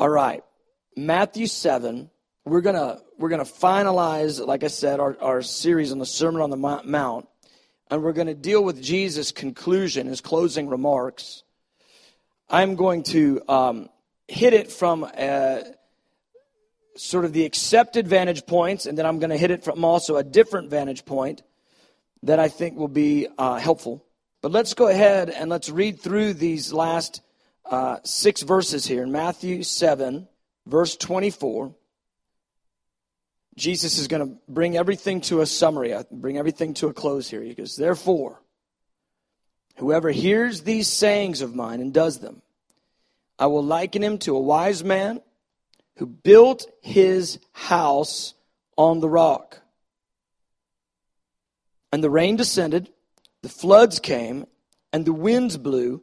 All right. Matthew 7. We're going to we're to finalize, like I said, our, our series on the Sermon on the Mount. And we're going to deal with Jesus' conclusion, his closing remarks. I'm going to um, hit it from a, sort of the accepted vantage points, and then I'm going to hit it from also a different vantage point that I think will be uh, helpful. But let's go ahead and let's read through these last uh, six verses here in Matthew 7, verse 24. Jesus is going to bring everything to a summary, bring everything to a close here. He goes, Therefore, whoever hears these sayings of mine and does them, I will liken him to a wise man who built his house on the rock. And the rain descended, the floods came, and the winds blew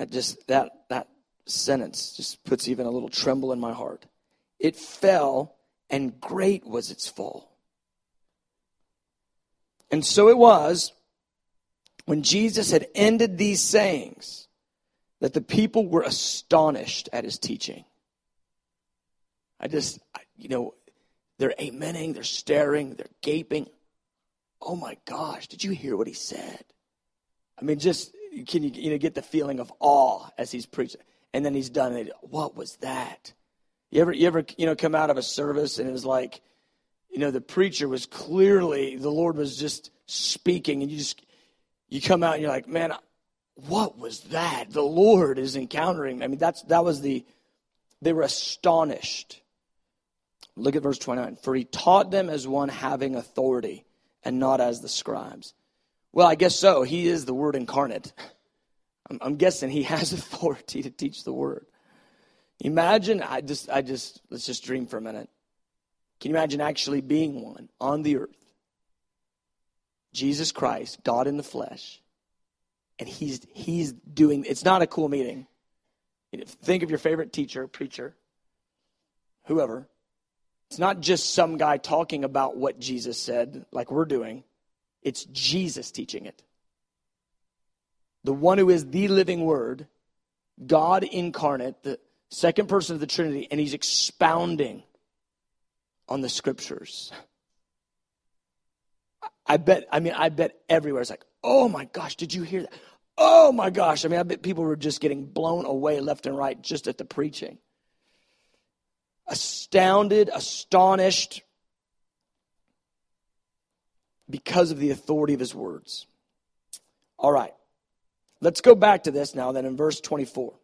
That just that that sentence just puts even a little tremble in my heart. It fell and great was its fall. And so it was when Jesus had ended these sayings that the people were astonished at his teaching. I just, you know, they're amening, they're staring, they're gaping. Oh my gosh, did you hear what he said? I mean, just can you, you know, get the feeling of awe as he's preaching? And then he's done it. What was that? You ever, you ever, you know, come out of a service and it was like, you know, the preacher was clearly, the Lord was just speaking, and you just, you come out and you're like, man, what was that? The Lord is encountering. I mean, that's, that was the, they were astonished. Look at verse 29. For he taught them as one having authority and not as the scribes. Well, I guess so. He is the Word incarnate. I'm, I'm guessing he has authority to teach the Word. Imagine, I just, I just, let's just dream for a minute. Can you imagine actually being one on the earth? Jesus Christ, God in the flesh, and he's he's doing. It's not a cool meeting. Think of your favorite teacher, preacher, whoever. It's not just some guy talking about what Jesus said, like we're doing. It's Jesus teaching it. The one who is the living Word, God incarnate, the second person of the Trinity, and he's expounding on the scriptures. I bet, I mean, I bet everywhere it's like, oh my gosh, did you hear that? Oh my gosh. I mean, I bet people were just getting blown away left and right just at the preaching. Astounded, astonished because of the authority of his words. All right. Let's go back to this now, then, in verse 24.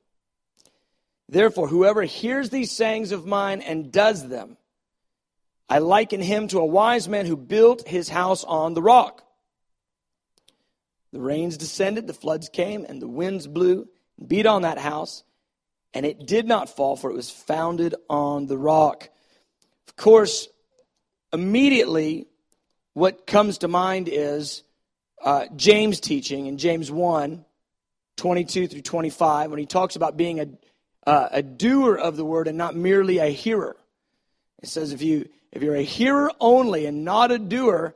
Therefore, whoever hears these sayings of mine and does them, I liken him to a wise man who built his house on the rock. The rains descended, the floods came, and the winds blew and beat on that house, and it did not fall, for it was founded on the rock. Of course, immediately, what comes to mind is uh, James' teaching in James 1 22 through 25, when he talks about being a uh, a doer of the word and not merely a hearer. It says if you if you're a hearer only and not a doer,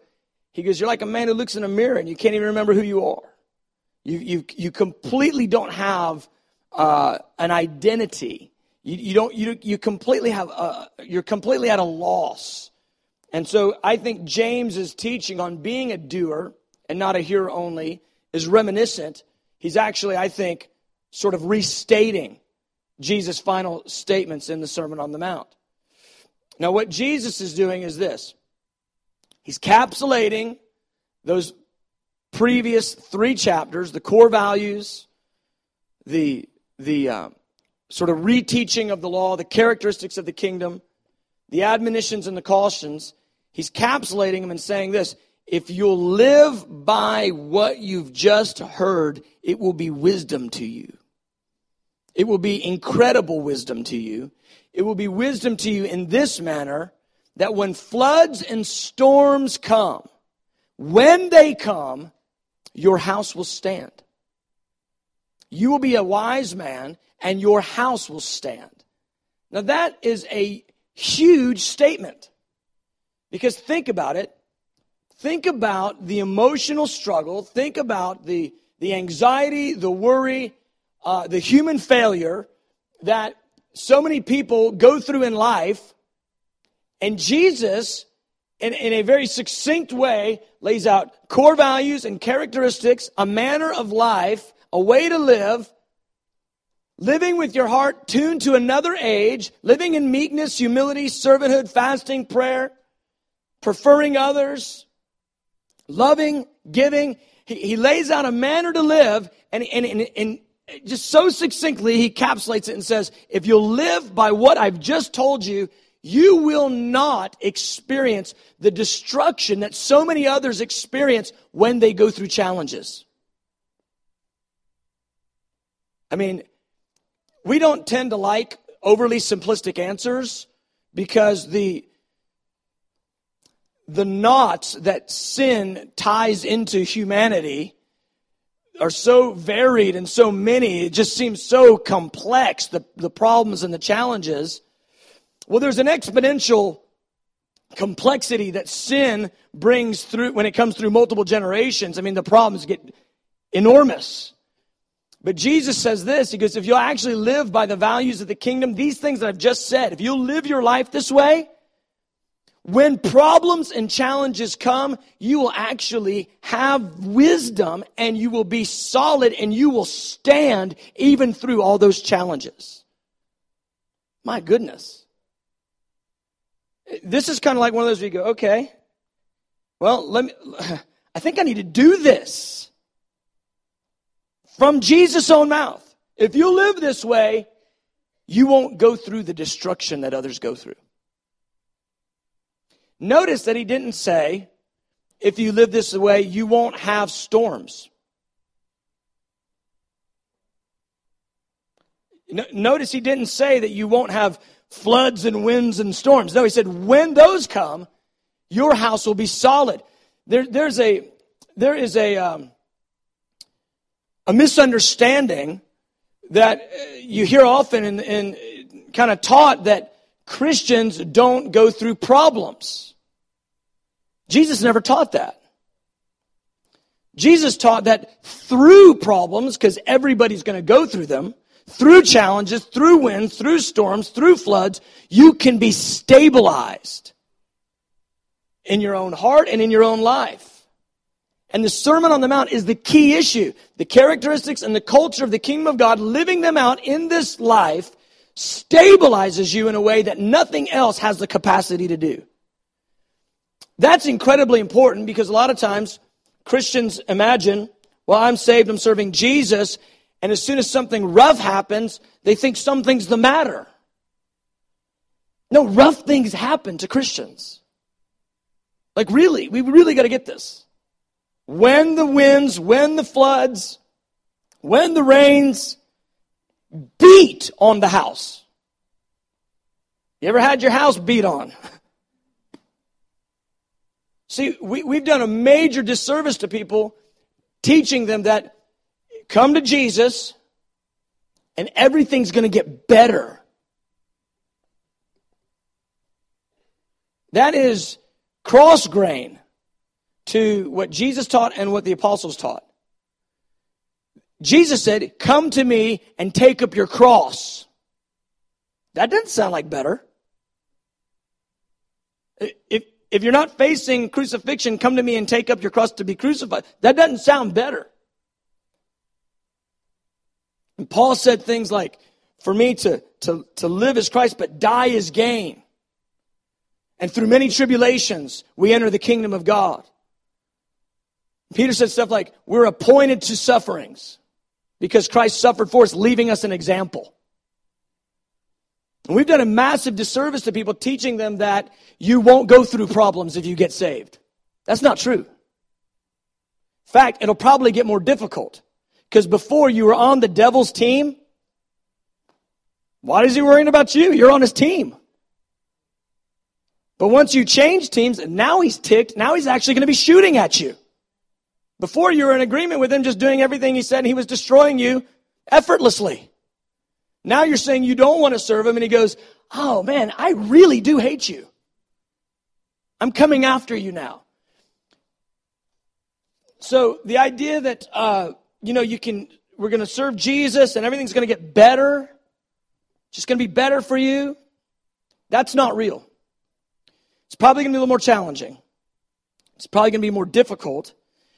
he goes, you're like a man who looks in a mirror and you can't even remember who you are. You you you completely don't have uh, an identity. You, you don't you you completely have a, you're completely at a loss. And so I think James's teaching on being a doer and not a hearer only is reminiscent. He's actually, I think, sort of restating Jesus' final statements in the Sermon on the Mount. Now, what Jesus is doing is this He's capsulating those previous three chapters, the core values, the, the uh, sort of reteaching of the law, the characteristics of the kingdom, the admonitions and the cautions. He's capsulating them and saying this if you'll live by what you've just heard, it will be wisdom to you. It will be incredible wisdom to you. It will be wisdom to you in this manner that when floods and storms come, when they come, your house will stand. You will be a wise man and your house will stand. Now that is a huge statement. Because think about it. Think about the emotional struggle. Think about the, the anxiety, the worry, uh, the human failure that so many people go through in life. And Jesus, in, in a very succinct way, lays out core values and characteristics, a manner of life, a way to live, living with your heart tuned to another age, living in meekness, humility, servanthood, fasting, prayer, preferring others, loving, giving. He, he lays out a manner to live, and, and, and, and just so succinctly, he capsulates it and says, if you'll live by what I've just told you, you will not experience the destruction that so many others experience when they go through challenges. I mean, we don't tend to like overly simplistic answers because the the knots that sin ties into humanity are so varied and so many. It just seems so complex, the, the problems and the challenges. Well, there's an exponential complexity that sin brings through when it comes through multiple generations. I mean, the problems get enormous. But Jesus says this He goes, if you'll actually live by the values of the kingdom, these things that I've just said, if you'll live your life this way, when problems and challenges come, you will actually have wisdom and you will be solid and you will stand even through all those challenges. My goodness. This is kind of like one of those where you go, okay, well, let me, I think I need to do this from Jesus' own mouth. If you live this way, you won't go through the destruction that others go through. Notice that he didn't say, if you live this way, you won't have storms. Notice he didn't say that you won't have floods and winds and storms. No, he said, when those come, your house will be solid. There, there's a, there is a, um, a misunderstanding that uh, you hear often and, and kind of taught that Christians don't go through problems. Jesus never taught that. Jesus taught that through problems, because everybody's going to go through them, through challenges, through winds, through storms, through floods, you can be stabilized in your own heart and in your own life. And the Sermon on the Mount is the key issue. The characteristics and the culture of the kingdom of God, living them out in this life, stabilizes you in a way that nothing else has the capacity to do. That's incredibly important because a lot of times Christians imagine, well, I'm saved, I'm serving Jesus, and as soon as something rough happens, they think something's the matter. No, rough things happen to Christians. Like, really, we really got to get this. When the winds, when the floods, when the rains beat on the house. You ever had your house beat on? See, we, we've done a major disservice to people teaching them that Come to Jesus, and everything's going to get better. That is cross grain to what Jesus taught and what the apostles taught. Jesus said, Come to me and take up your cross. That doesn't sound like better. If, if you're not facing crucifixion, come to me and take up your cross to be crucified. That doesn't sound better. And Paul said things like, for me to, to, to live as Christ, but die is gain. And through many tribulations, we enter the kingdom of God. Peter said stuff like, we're appointed to sufferings because Christ suffered for us, leaving us an example. And we've done a massive disservice to people teaching them that you won't go through problems if you get saved. That's not true. In fact, it'll probably get more difficult. Because before you were on the devil's team, Why is he worrying about you? You're on his team. But once you change teams, now he's ticked. Now he's actually going to be shooting at you. Before you were in agreement with him just doing everything he said and he was destroying you effortlessly. Now you're saying you don't want to serve him and he goes, Oh man, I really do hate you. I'm coming after you now. So the idea that, uh, you know, you can, we're going to serve Jesus and everything's going to get better, just going to be better for you, that's not real. It's probably going to be a little more challenging. It's probably going to be more difficult.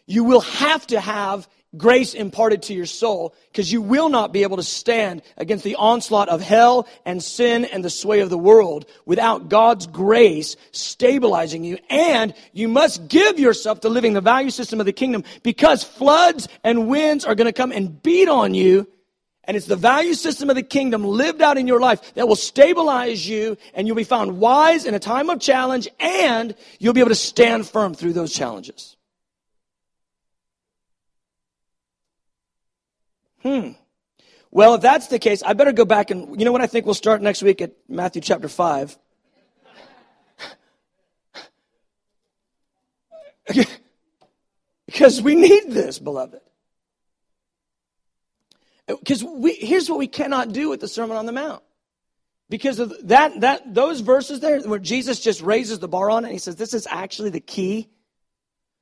You will have to have grace imparted to your soul because you will not be able to stand against the onslaught of hell and sin and the sway of the world without God's grace stabilizing you. And you must give yourself to living the value system of the kingdom because floods and winds are going to come and beat on you and it's the value system of the kingdom lived out in your life that will stabilize you and you'll be found wise in a time of challenge and you'll be able to stand firm through those challenges. Hmm. Well, if that's the case, I better go back and, you know what I think we'll start next week at Matthew chapter 5? because we need this, beloved. Because we, here's what we cannot do with the Sermon on the Mount. Because of that, that, those verses there where Jesus just raises the bar on it, and he says, this is actually the key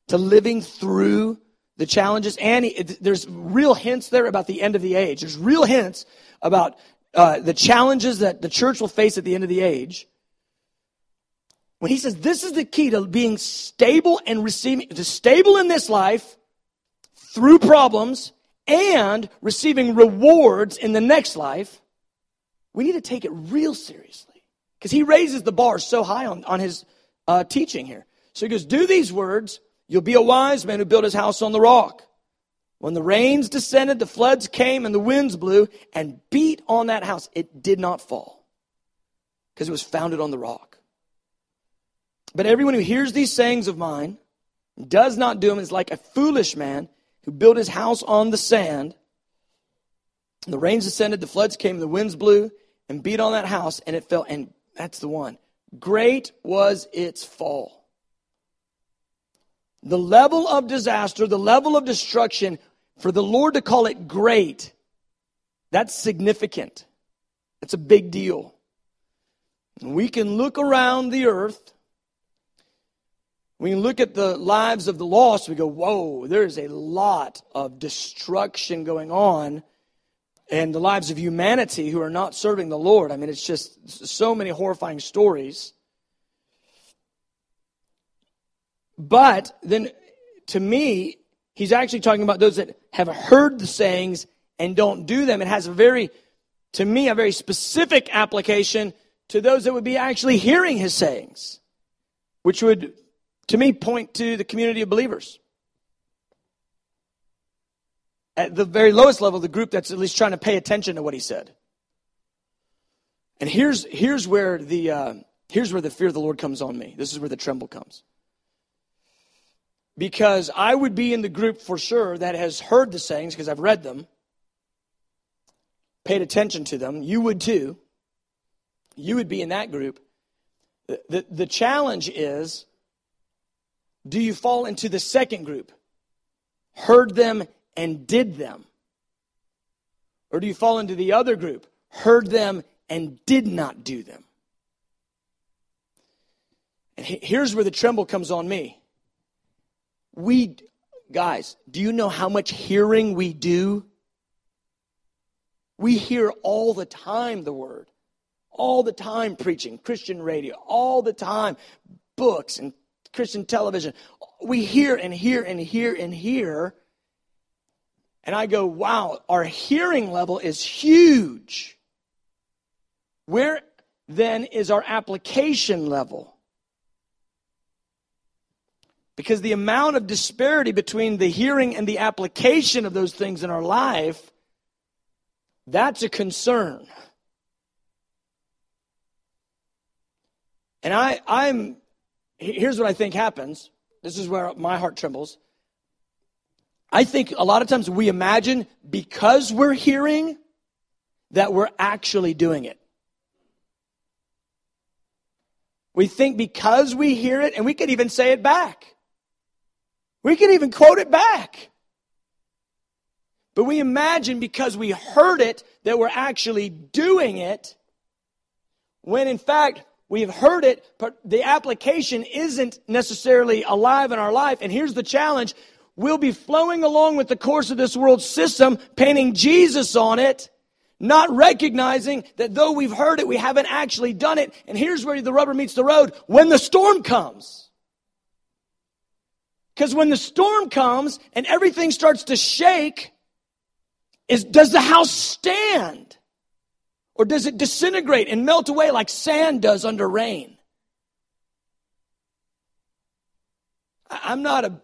to living through the challenges. And he, there's real hints there about the end of the age. There's real hints about uh, the challenges that the church will face at the end of the age. When he says this is the key to being stable and receiving, to stable in this life through problems and receiving rewards in the next life, we need to take it real seriously. Because he raises the bar so high on, on his uh, teaching here. So he goes, Do these words, you'll be a wise man who built his house on the rock. When the rains descended, the floods came, and the winds blew and beat on that house, it did not fall because it was founded on the rock. But everyone who hears these sayings of mine does not do them is like a foolish man who built his house on the sand. And the rains descended, the floods came, the winds blew and beat on that house, and it fell. And that's the one. Great was its fall. The level of disaster, the level of destruction, for the Lord to call it great, that's significant. That's a big deal. We can look around the earth We you look at the lives of the lost, we go, whoa, there's a lot of destruction going on in the lives of humanity who are not serving the Lord. I mean, it's just so many horrifying stories. But then, to me, he's actually talking about those that have heard the sayings and don't do them. It has a very, to me, a very specific application to those that would be actually hearing his sayings, which would to me, point to the community of believers. At the very lowest level, the group that's at least trying to pay attention to what he said. And here's, here's, where the, uh, here's where the fear of the Lord comes on me. This is where the tremble comes. Because I would be in the group for sure that has heard the sayings, because I've read them, paid attention to them. You would too. You would be in that group. The, the, the challenge is do you fall into the second group? Heard them and did them? Or do you fall into the other group? Heard them and did not do them? And here's where the tremble comes on me. We, guys, do you know how much hearing we do? We hear all the time the word, all the time preaching, Christian radio, all the time, books and Christian television. We hear and hear and hear and hear. And I go, wow, our hearing level is huge. Where then is our application level? Because the amount of disparity between the hearing and the application of those things in our life, that's a concern. And I, I'm here's what I think happens. This is where my heart trembles. I think a lot of times we imagine because we're hearing that we're actually doing it. We think because we hear it, and we could even say it back. We can even quote it back. But we imagine because we heard it that we're actually doing it, when in fact we've heard it, but the application isn't necessarily alive in our life. And here's the challenge we'll be flowing along with the course of this world system, painting Jesus on it, not recognizing that though we've heard it, we haven't actually done it. And here's where the rubber meets the road when the storm comes. Because when the storm comes and everything starts to shake, is does the house stand? Or does it disintegrate and melt away like sand does under rain? I'm not a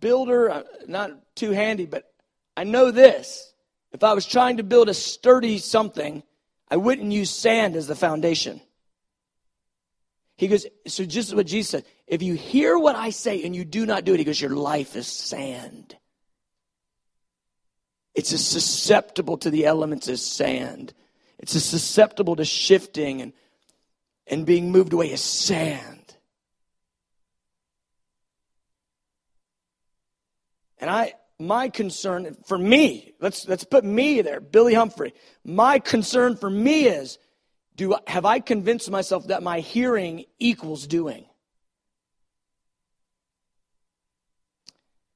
builder, I'm not too handy, but I know this. If I was trying to build a sturdy something, I wouldn't use sand as the foundation. He goes, so just what Jesus said. If you hear what I say and you do not do it, he goes, your life is sand. It's as susceptible to the elements as sand. It's as susceptible to shifting and, and being moved away as sand. And I, my concern for me, let's, let's put me there, Billy Humphrey. My concern for me is, do, have I convinced myself that my hearing equals doing?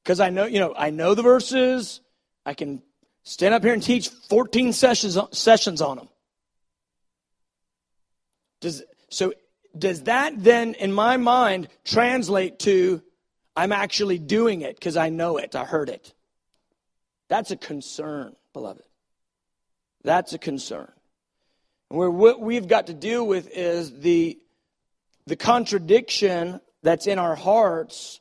Because I know, you know, I know the verses. I can stand up here and teach 14 sessions, sessions on them. Does, so does that then, in my mind, translate to I'm actually doing it because I know it, I heard it. That's a concern, beloved. That's a concern. Where what we've got to deal with is the, the contradiction that's in our hearts.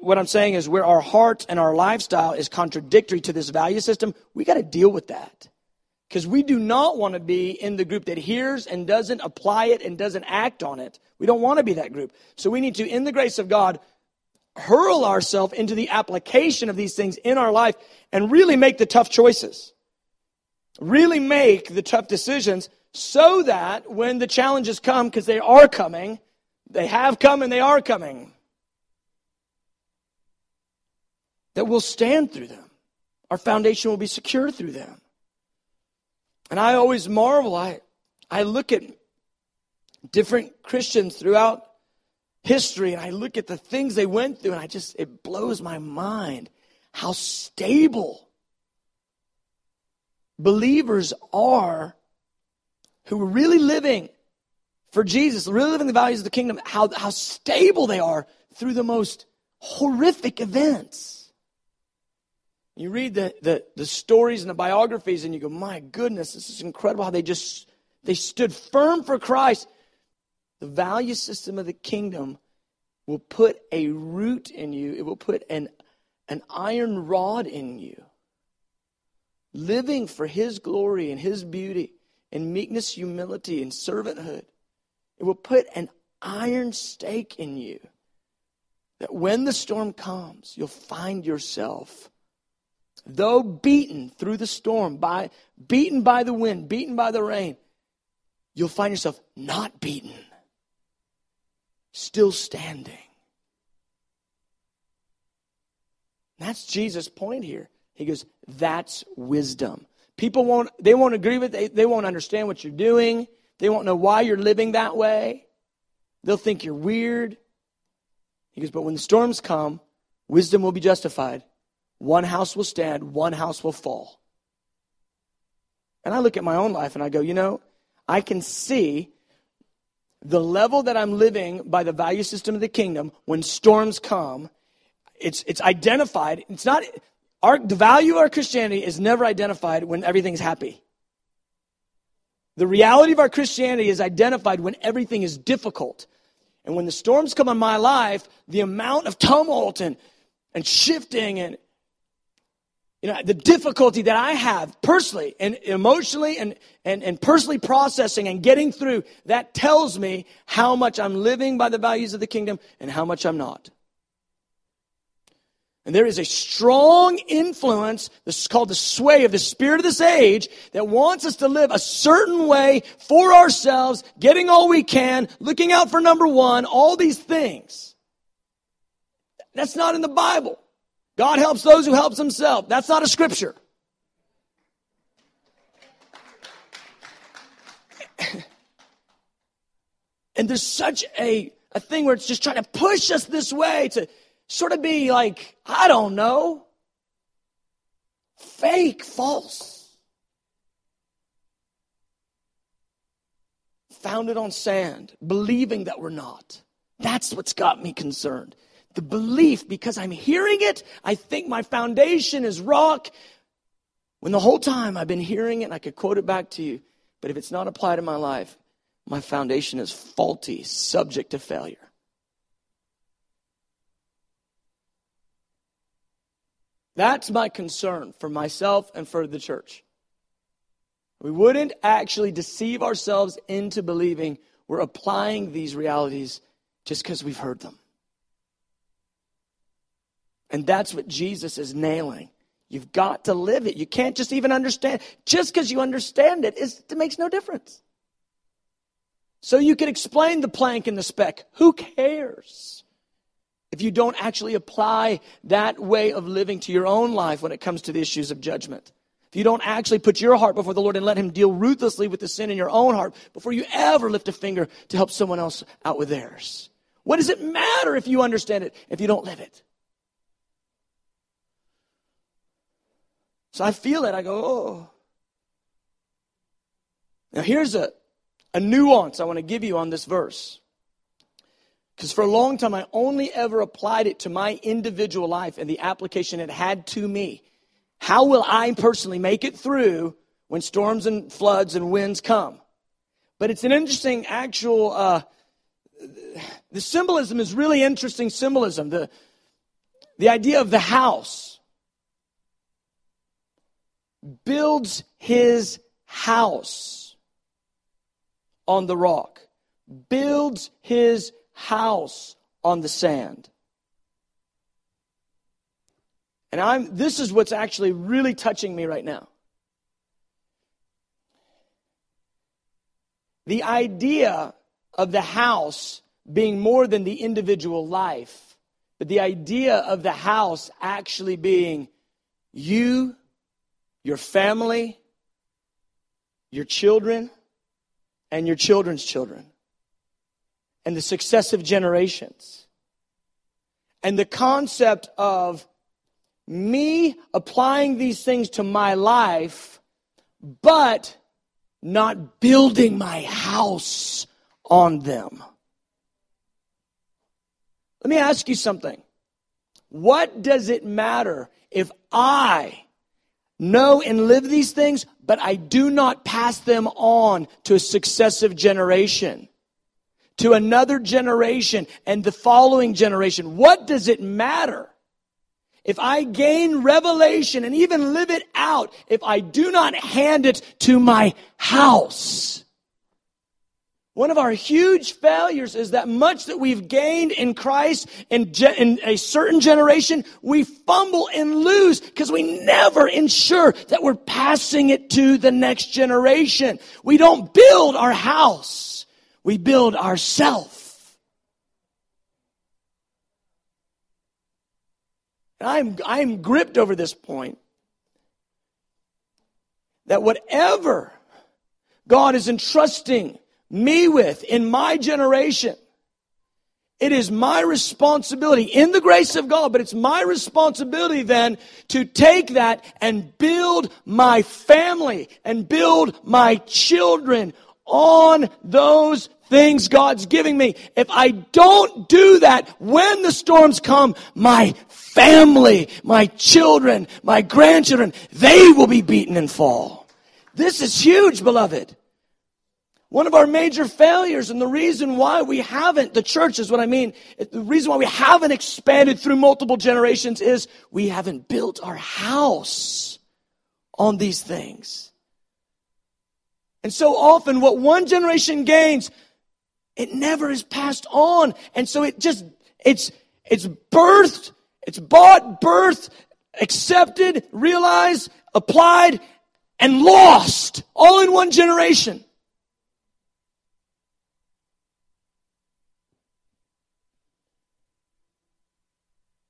What I'm saying is, where our heart and our lifestyle is contradictory to this value system, we got to deal with that. Because we do not want to be in the group that hears and doesn't apply it and doesn't act on it. We don't want to be that group. So we need to, in the grace of God, hurl ourselves into the application of these things in our life and really make the tough choices. Really make the tough decisions so that when the challenges come, because they are coming, they have come and they are coming, that we'll stand through them. Our foundation will be secure through them. And I always marvel. I, I look at different Christians throughout history and I look at the things they went through and I just, it blows my mind how stable believers are who are really living for Jesus, really living the values of the kingdom, how, how stable they are through the most horrific events. You read the, the, the stories and the biographies, and you go, my goodness, this is incredible how they just they stood firm for Christ. The value system of the kingdom will put a root in you, it will put an, an iron rod in you. Living for His glory and His beauty and meekness, humility, and servanthood. It will put an iron stake in you that when the storm comes, you'll find yourself though beaten through the storm, by, beaten by the wind, beaten by the rain, you'll find yourself not beaten, still standing. That's Jesus' point here. He goes, that's wisdom. People won't, they won't agree with it. They, they won't understand what you're doing. They won't know why you're living that way. They'll think you're weird. He goes, but when the storms come, wisdom will be justified one house will stand, one house will fall. And I look at my own life and I go, you know, I can see the level that I'm living by the value system of the kingdom when storms come. It's, it's identified. It's not, our, the value of our Christianity is never identified when everything's happy. The reality of our Christianity is identified when everything is difficult. And when the storms come in my life, the amount of tumult and, and shifting and, you know, the difficulty that I have personally and emotionally and, and, and personally processing and getting through, that tells me how much I'm living by the values of the kingdom and how much I'm not. And there is a strong influence, this is called the sway of the spirit of this age, that wants us to live a certain way for ourselves, getting all we can, looking out for number one, all these things. That's not in the Bible. God helps those who helps himself. That's not a scripture. and there's such a, a thing where it's just trying to push us this way to sort of be like, I don't know, fake, false, founded on sand, believing that we're not. That's what's got me concerned. The belief, because I'm hearing it, I think my foundation is rock. When the whole time I've been hearing it, and I could quote it back to you, but if it's not applied in my life, my foundation is faulty, subject to failure. That's my concern for myself and for the church. We wouldn't actually deceive ourselves into believing we're applying these realities just because we've heard them. And that's what Jesus is nailing. You've got to live it. You can't just even understand. Just because you understand it, it makes no difference. So you can explain the plank and the speck. Who cares? If you don't actually apply that way of living to your own life when it comes to the issues of judgment. If you don't actually put your heart before the Lord and let Him deal ruthlessly with the sin in your own heart before you ever lift a finger to help someone else out with theirs. What does it matter if you understand it if you don't live it? So I feel it. I go, oh. Now here's a, a nuance I want to give you on this verse. Because for a long time, I only ever applied it to my individual life and the application it had to me. How will I personally make it through when storms and floods and winds come? But it's an interesting actual, uh, the symbolism is really interesting symbolism. The, the idea of the house builds his house on the rock, builds his house on the sand. And I'm this is what's actually really touching me right now. The idea of the house being more than the individual life, but the idea of the house actually being you, your family, your children, and your children's children and the successive generations. And the concept of me applying these things to my life, but not building my house on them. Let me ask you something. What does it matter if I know and live these things, but I do not pass them on to a successive generation? To another generation and the following generation. What does it matter? If I gain revelation and even live it out, if I do not hand it to my house. One of our huge failures is that much that we've gained in Christ in, ge- in a certain generation, we fumble and lose because we never ensure that we're passing it to the next generation. We don't build our house. We build ourself. I'm, I'm gripped over this point that whatever God is entrusting me with in my generation, it is my responsibility in the grace of God, but it's my responsibility then to take that and build my family and build my children on those things God's giving me. If I don't do that, when the storms come, my family, my children, my grandchildren, they will be beaten and fall. This is huge, beloved. One of our major failures and the reason why we haven't, the church is what I mean, the reason why we haven't expanded through multiple generations is we haven't built our house on these things. And so often what one generation gains, it never is passed on. And so it just, it's, it's birthed It's bought, birthed, accepted, realized, applied, and lost all in one generation.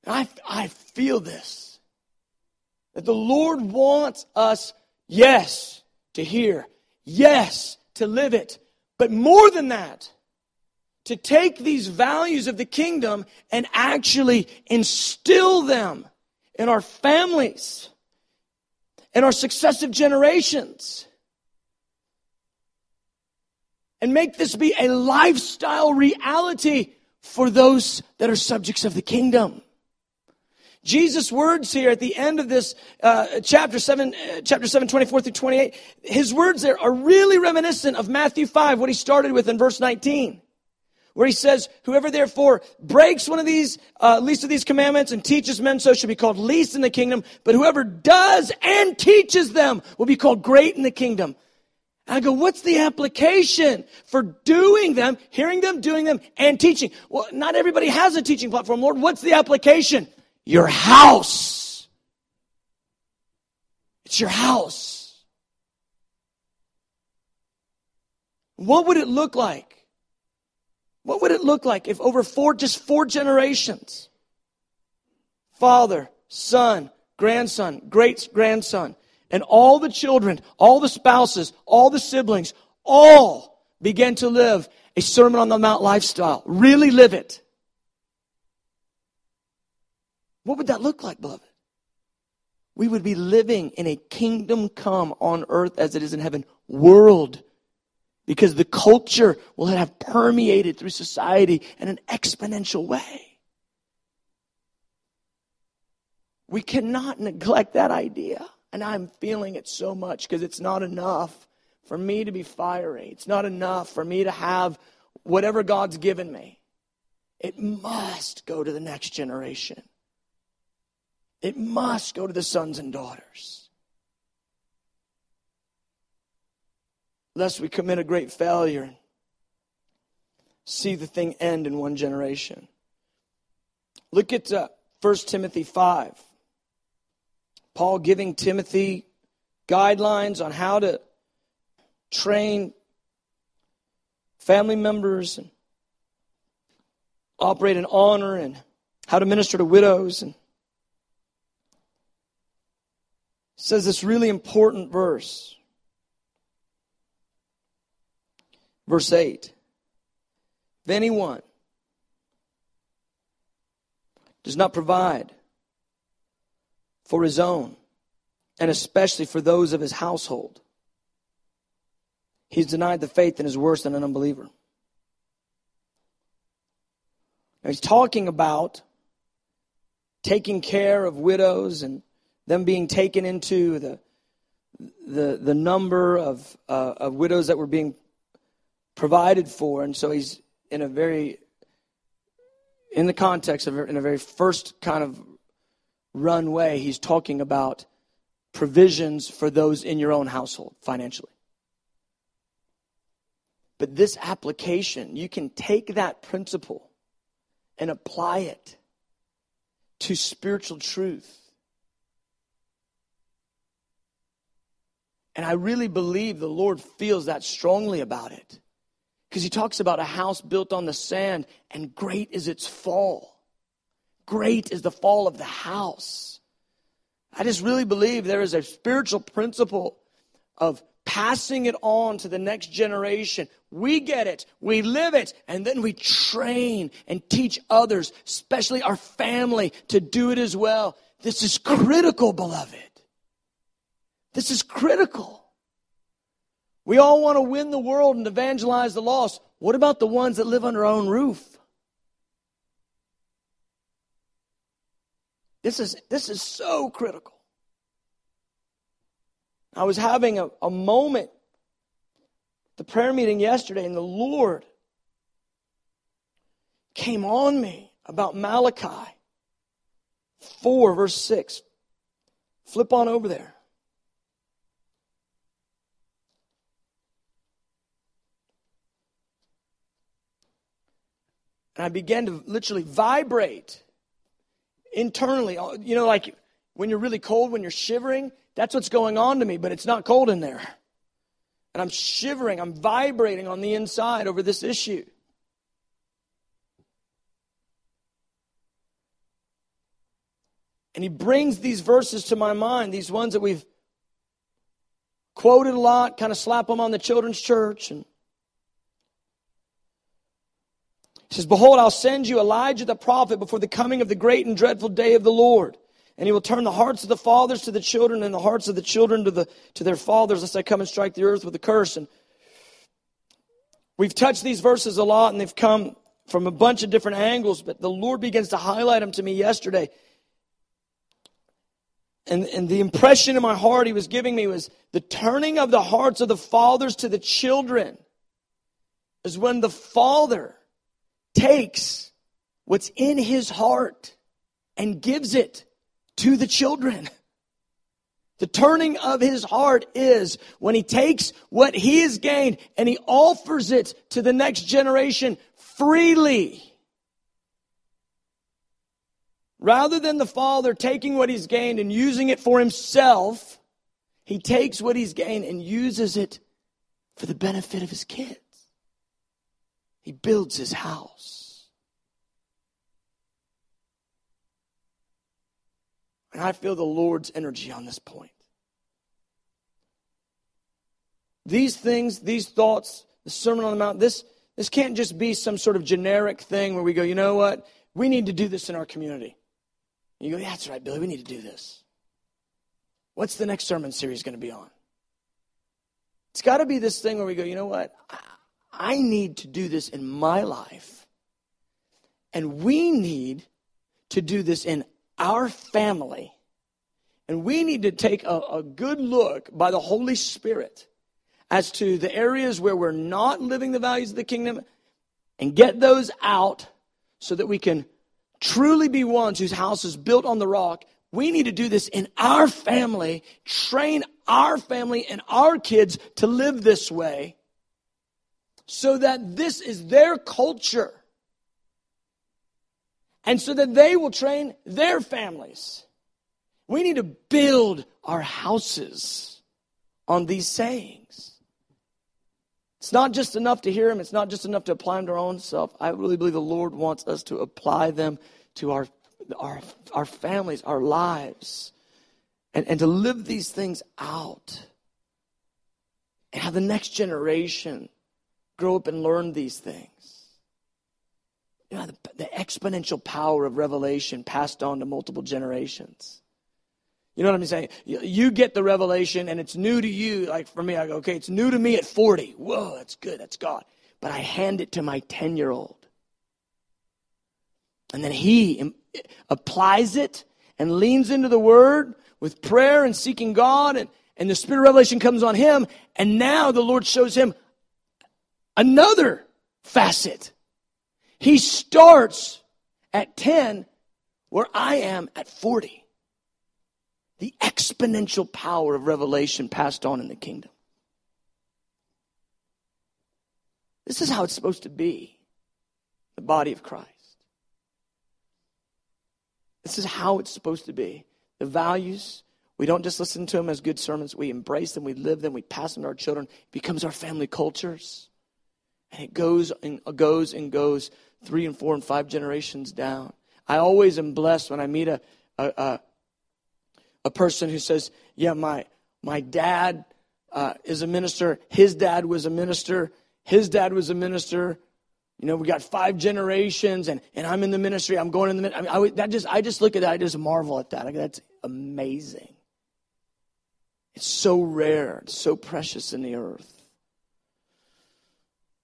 I, I feel this. That the Lord wants us, yes, to hear, yes, to live it, but more than that, to take these values of the kingdom and actually instill them in our families, in our successive generations. And make this be a lifestyle reality for those that are subjects of the kingdom. Jesus' words here at the end of this uh, chapter 7, uh, chapter 7, 24 through 28, his words there are really reminiscent of Matthew 5, what he started with in verse 19 where he says, Whoever therefore breaks one of these, uh, least of these commandments and teaches men so shall be called least in the kingdom, but whoever does and teaches them will be called great in the kingdom. And I go, what's the application for doing them, hearing them, doing them, and teaching? Well, not everybody has a teaching platform, Lord. What's the application? Your house. It's your house. What would it look like what would it look like if over four, just four generations, father, son, grandson, great grandson, and all the children, all the spouses, all the siblings, all began to live a Sermon on the Mount lifestyle. Really live it. What would that look like, beloved? We would be living in a kingdom come on earth as it is in heaven world because the culture will have permeated through society in an exponential way. We cannot neglect that idea. And I'm feeling it so much because it's not enough for me to be fiery. It's not enough for me to have whatever God's given me. It must go to the next generation. It must go to the sons and daughters. lest we commit a great failure and see the thing end in one generation. Look at uh, 1 Timothy 5. Paul giving Timothy guidelines on how to train family members and operate in honor and how to minister to widows and says this really important verse Verse 8 If anyone does not provide for his own, and especially for those of his household, he's denied the faith and is worse than an unbeliever. Now he's talking about taking care of widows and them being taken into the the the number of uh, of widows that were being provided for. And so he's in a very, in the context of, in a very first kind of runway, he's talking about provisions for those in your own household financially. But this application, you can take that principle and apply it to spiritual truth. And I really believe the Lord feels that strongly about it. Because he talks about a house built on the sand, and great is its fall. Great is the fall of the house. I just really believe there is a spiritual principle of passing it on to the next generation. We get it, we live it, and then we train and teach others, especially our family, to do it as well. This is critical, beloved. This is critical. We all want to win the world and evangelize the lost. What about the ones that live under our own roof? This is, this is so critical. I was having a, a moment, the prayer meeting yesterday, and the Lord came on me about Malachi 4, verse 6. Flip on over there. And I began to literally vibrate internally. You know, like when you're really cold, when you're shivering, that's what's going on to me, but it's not cold in there. And I'm shivering, I'm vibrating on the inside over this issue. And he brings these verses to my mind, these ones that we've quoted a lot, kind of slap them on the children's church. And he says, Behold, I'll send you Elijah the prophet before the coming of the great and dreadful day of the Lord. And he will turn the hearts of the fathers to the children and the hearts of the children to, the, to their fathers, lest I come and strike the earth with a curse. And we've touched these verses a lot, and they've come from a bunch of different angles, but the Lord begins to highlight them to me yesterday. And, and the impression in my heart he was giving me was the turning of the hearts of the fathers to the children is when the father takes what's in his heart and gives it to the children. The turning of his heart is when he takes what he has gained and he offers it to the next generation freely. Rather than the father taking what he's gained and using it for himself, he takes what he's gained and uses it for the benefit of his kids. He builds his house. And I feel the Lord's energy on this point. These things, these thoughts, the Sermon on the Mount, this, this can't just be some sort of generic thing where we go, you know what? We need to do this in our community. You go, yeah, that's right, Billy, we need to do this. What's the next sermon series going to be on? It's got to be this thing where we go, you know what? I need to do this in my life. And we need to do this in our family. And we need to take a, a good look by the Holy Spirit as to the areas where we're not living the values of the kingdom and get those out so that we can truly be ones whose house is built on the rock, we need to do this in our family, train our family and our kids to live this way so that this is their culture. And so that they will train their families. We need to build our houses on these sayings. It's not just enough to hear them, it's not just enough to apply them to our own self. I really believe the Lord wants us to apply them to our, our, our families, our lives, and, and to live these things out. And have the next generation grow up and learn these things. You know, the, the exponential power of revelation passed on to multiple generations. You know what I'm saying? You get the revelation and it's new to you. Like for me, I go, okay, it's new to me at 40. Whoa, that's good. That's God. But I hand it to my 10 year old. And then he applies it and leans into the word with prayer and seeking God. And, and the spirit of revelation comes on him. And now the Lord shows him another facet. He starts at 10 where I am at 40 the exponential power of revelation passed on in the kingdom. This is how it's supposed to be the body of Christ. This is how it's supposed to be. The values, we don't just listen to them as good sermons, we embrace them, we live them, we pass them to our children. It becomes our family cultures. And it goes and goes and goes three and four and five generations down. I always am blessed when I meet a, a, a a person who says, Yeah, my, my dad uh, is a minister, his dad was a minister, his dad was a minister. You know, we got five generations, and, and I'm in the ministry. I'm going in the. I mean, I, that just I just look at that. I just marvel at that. That's amazing. It's so rare. It's so precious in the earth.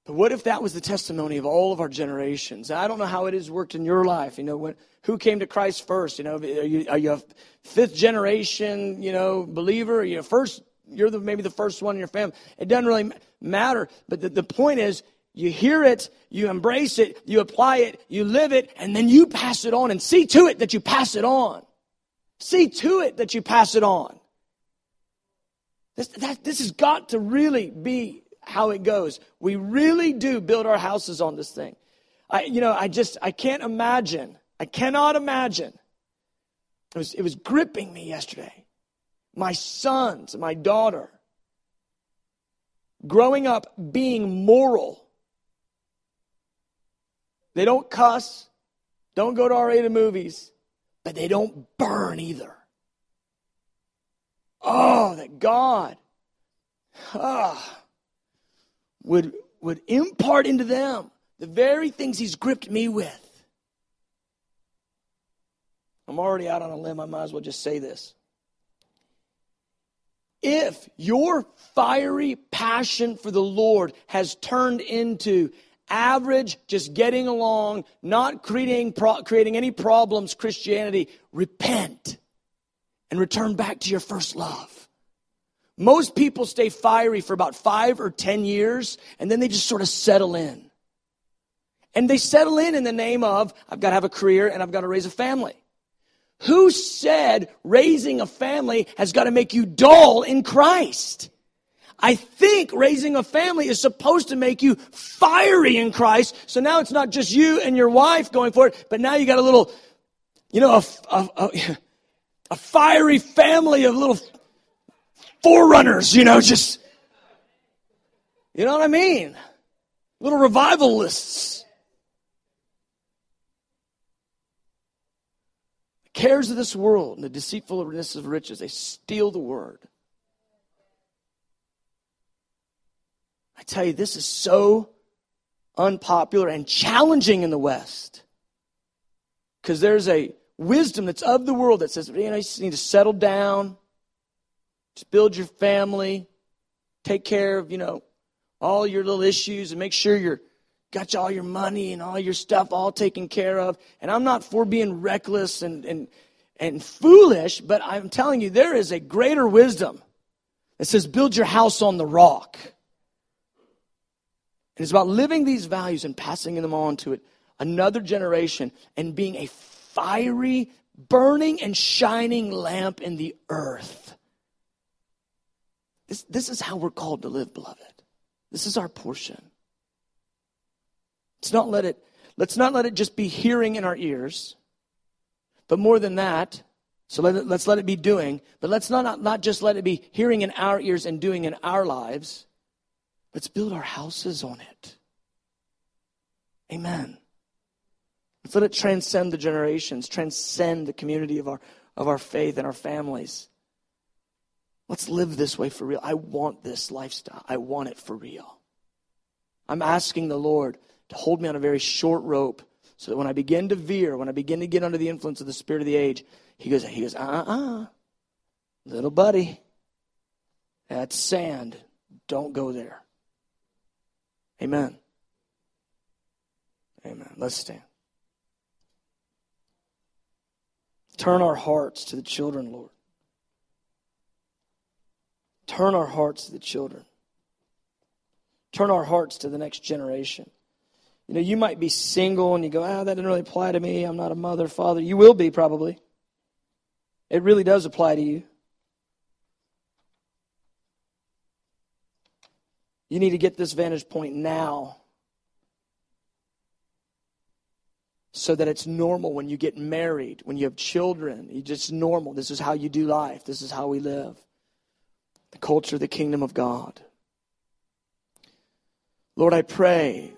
But what if that was the testimony of all of our generations? I don't know how it has worked in your life. You know, when, who came to Christ first? You know, are you, are you a fifth generation, you know, believer? Are you first? You're the, maybe the first one in your family. It doesn't really matter. But the, the point is, you hear it, you embrace it, you apply it, you live it, and then you pass it on and see to it that you pass it on. See to it that you pass it on. This, that, this has got to really be how it goes. We really do build our houses on this thing. I, you know, I just, I can't imagine, I cannot imagine It was, it was gripping me yesterday. My sons, my daughter, growing up being moral. They don't cuss, don't go to R rated movies, but they don't burn either. Oh, that God ah, would, would impart into them the very things He's gripped me with. I'm already out on a limb. I might as well just say this. If your fiery passion for the Lord has turned into average, just getting along, not creating, creating any problems, Christianity, repent and return back to your first love. Most people stay fiery for about five or ten years, and then they just sort of settle in. And they settle in in the name of, I've got to have a career and I've got to raise a family. Who said raising a family has got to make you dull in Christ? I think raising a family is supposed to make you fiery in Christ. So now it's not just you and your wife going for it, but now you got a little, you know, a, a, a, a fiery family of little forerunners, you know, just, you know what I mean? Little revivalists. The cares of this world and the deceitfulness of riches, they steal the word. I tell you, this is so unpopular and challenging in the West. Because there's a wisdom that's of the world that says, you know, you need to settle down, just build your family, take care of, you know, all your little issues and make sure you're got all your money and all your stuff all taken care of. And I'm not for being reckless and, and, and foolish, but I'm telling you, there is a greater wisdom that says, build your house on the rock. And it's about living these values and passing them on to it, another generation and being a fiery, burning, and shining lamp in the earth. This, this is how we're called to live, beloved. This is our portion. Let's not let it, let's not let it just be hearing in our ears, but more than that, so let it, let's let it be doing, but let's not, not just let it be hearing in our ears and doing in our lives. Let's build our houses on it. Amen. Let's let it transcend the generations, transcend the community of our, of our faith and our families. Let's live this way for real. I want this lifestyle. I want it for real. I'm asking the Lord to hold me on a very short rope so that when I begin to veer, when I begin to get under the influence of the spirit of the age, he goes, he goes, uh-uh, little buddy, that's sand. Don't go there. Amen. Amen. Let's stand. Turn our hearts to the children, Lord. Turn our hearts to the children. Turn our hearts to the next generation. You know, you might be single and you go, ah, that didn't really apply to me. I'm not a mother, father. You will be probably. It really does apply to you. You need to get this vantage point now so that it's normal when you get married, when you have children. It's just normal. This is how you do life. This is how we live. The culture, the kingdom of God. Lord, I pray.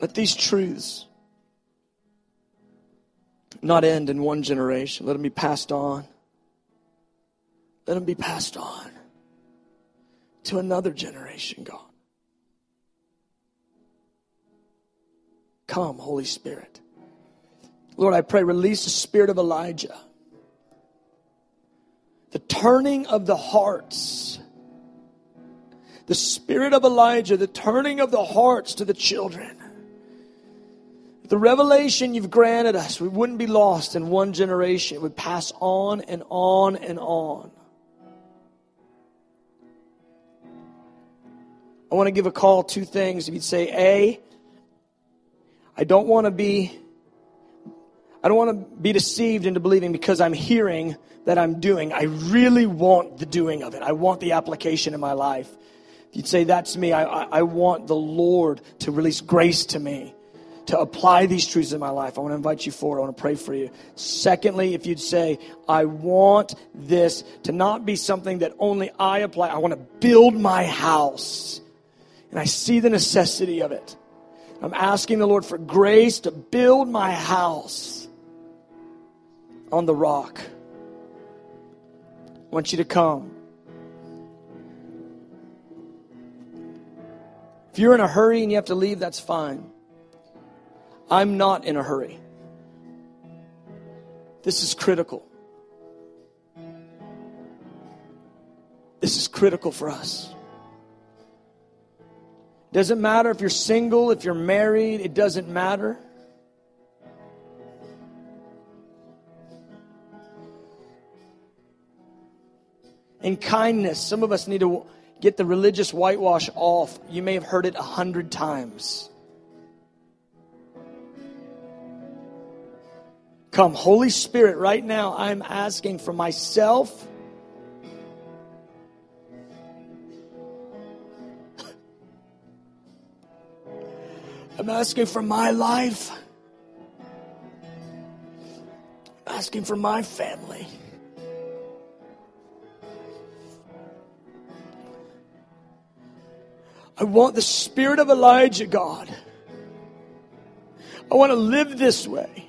Let these truths not end in one generation. Let them be passed on. Let them be passed on to another generation, God. Come, Holy Spirit. Lord, I pray, release the spirit of Elijah. Turning of the hearts. The spirit of Elijah, the turning of the hearts to the children. The revelation you've granted us, we wouldn't be lost in one generation. It would pass on and on and on. I want to give a call two things. If you'd say, A, I don't want to be I don't want to be deceived into believing because I'm hearing that I'm doing. I really want the doing of it. I want the application in my life. If you'd say that's me, I, I, I want the Lord to release grace to me to apply these truths in my life, I want to invite you forward. I want to pray for you. Secondly, if you'd say, I want this to not be something that only I apply, I want to build my house. And I see the necessity of it. I'm asking the Lord for grace to build my house on the rock. I want you to come. If you're in a hurry and you have to leave, that's fine. I'm not in a hurry. This is critical. This is critical for us. Doesn't matter if you're single, if you're married, it doesn't matter. In kindness, some of us need to get the religious whitewash off. You may have heard it a hundred times. Come, Holy Spirit, right now, I'm asking for myself. I'm asking for my life. I'm asking for my family. I want the spirit of Elijah, God. I want to live this way.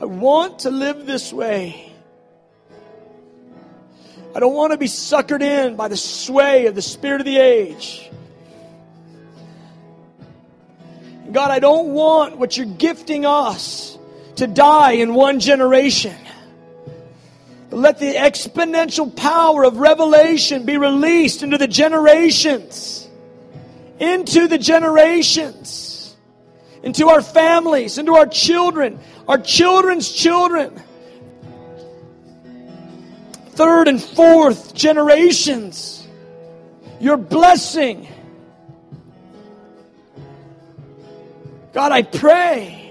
I want to live this way. I don't want to be suckered in by the sway of the spirit of the age. God, I don't want what you're gifting us to die in one generation. Let the exponential power of revelation be released into the generations. Into the generations. Into our families, into our children, our children's children. Third and fourth generations. Your blessing. God, I pray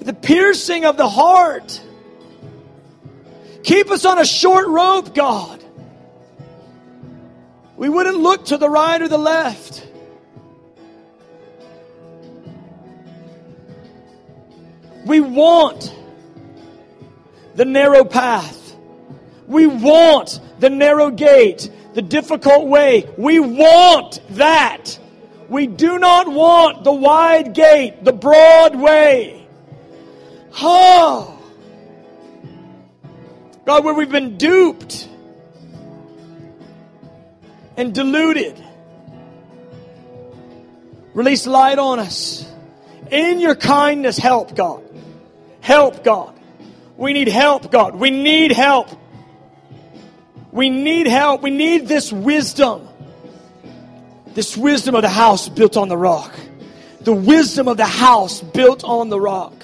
the piercing of the heart. Keep us on a short rope, God. We wouldn't look to the right or the left. We want the narrow path. We want the narrow gate, the difficult way. We want that. We do not want the wide gate, the broad way. Oh. God, where we've been duped and deluded. Release light on us. In your kindness, help, God. Help, God. We need help, God. We need help. We need help. We need this wisdom. This wisdom of the house built on the rock. The wisdom of the house built on the rock.